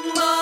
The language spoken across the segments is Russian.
Whoa.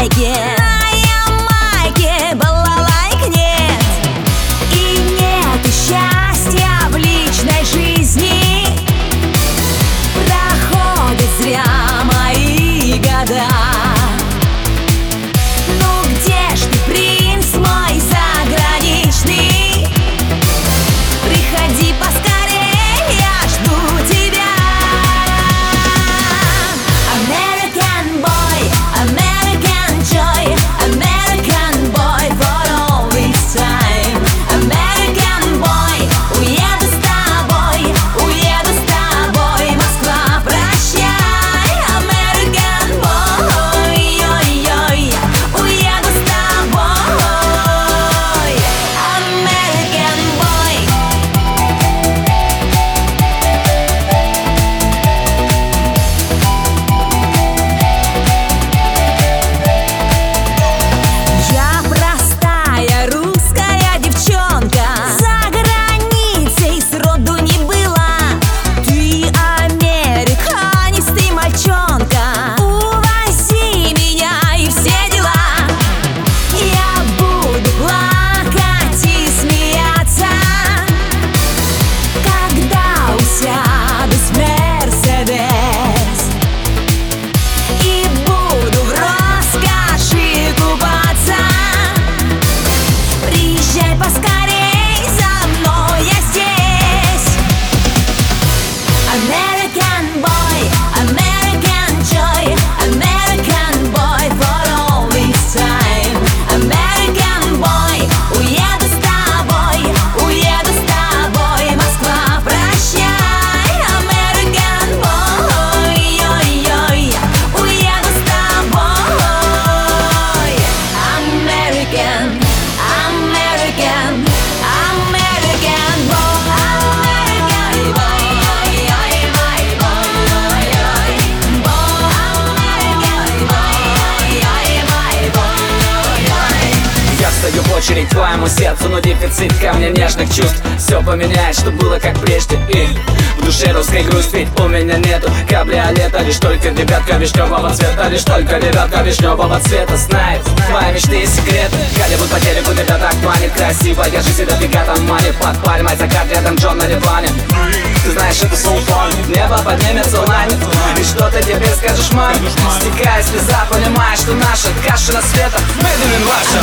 like, yeah. Очередь твоему сердцу Но дефицит мне нежных чувств. Все поменяет, что было как прежде И в душе русской грусть Ведь у меня нету кабриолета Лишь только ребятка вишневого цвета Лишь только ребятка вишневого цвета Знает твои мечты Голливуд по телеку тебя так манит Красиво, держи себя фигатом мани Под пальмой закат рядом Джон на диване Ты знаешь, это султан Небо поднимется лань И что ты тебе скажешь, мать Стекая слеза, понимаешь, что наша каша на света Made in Russia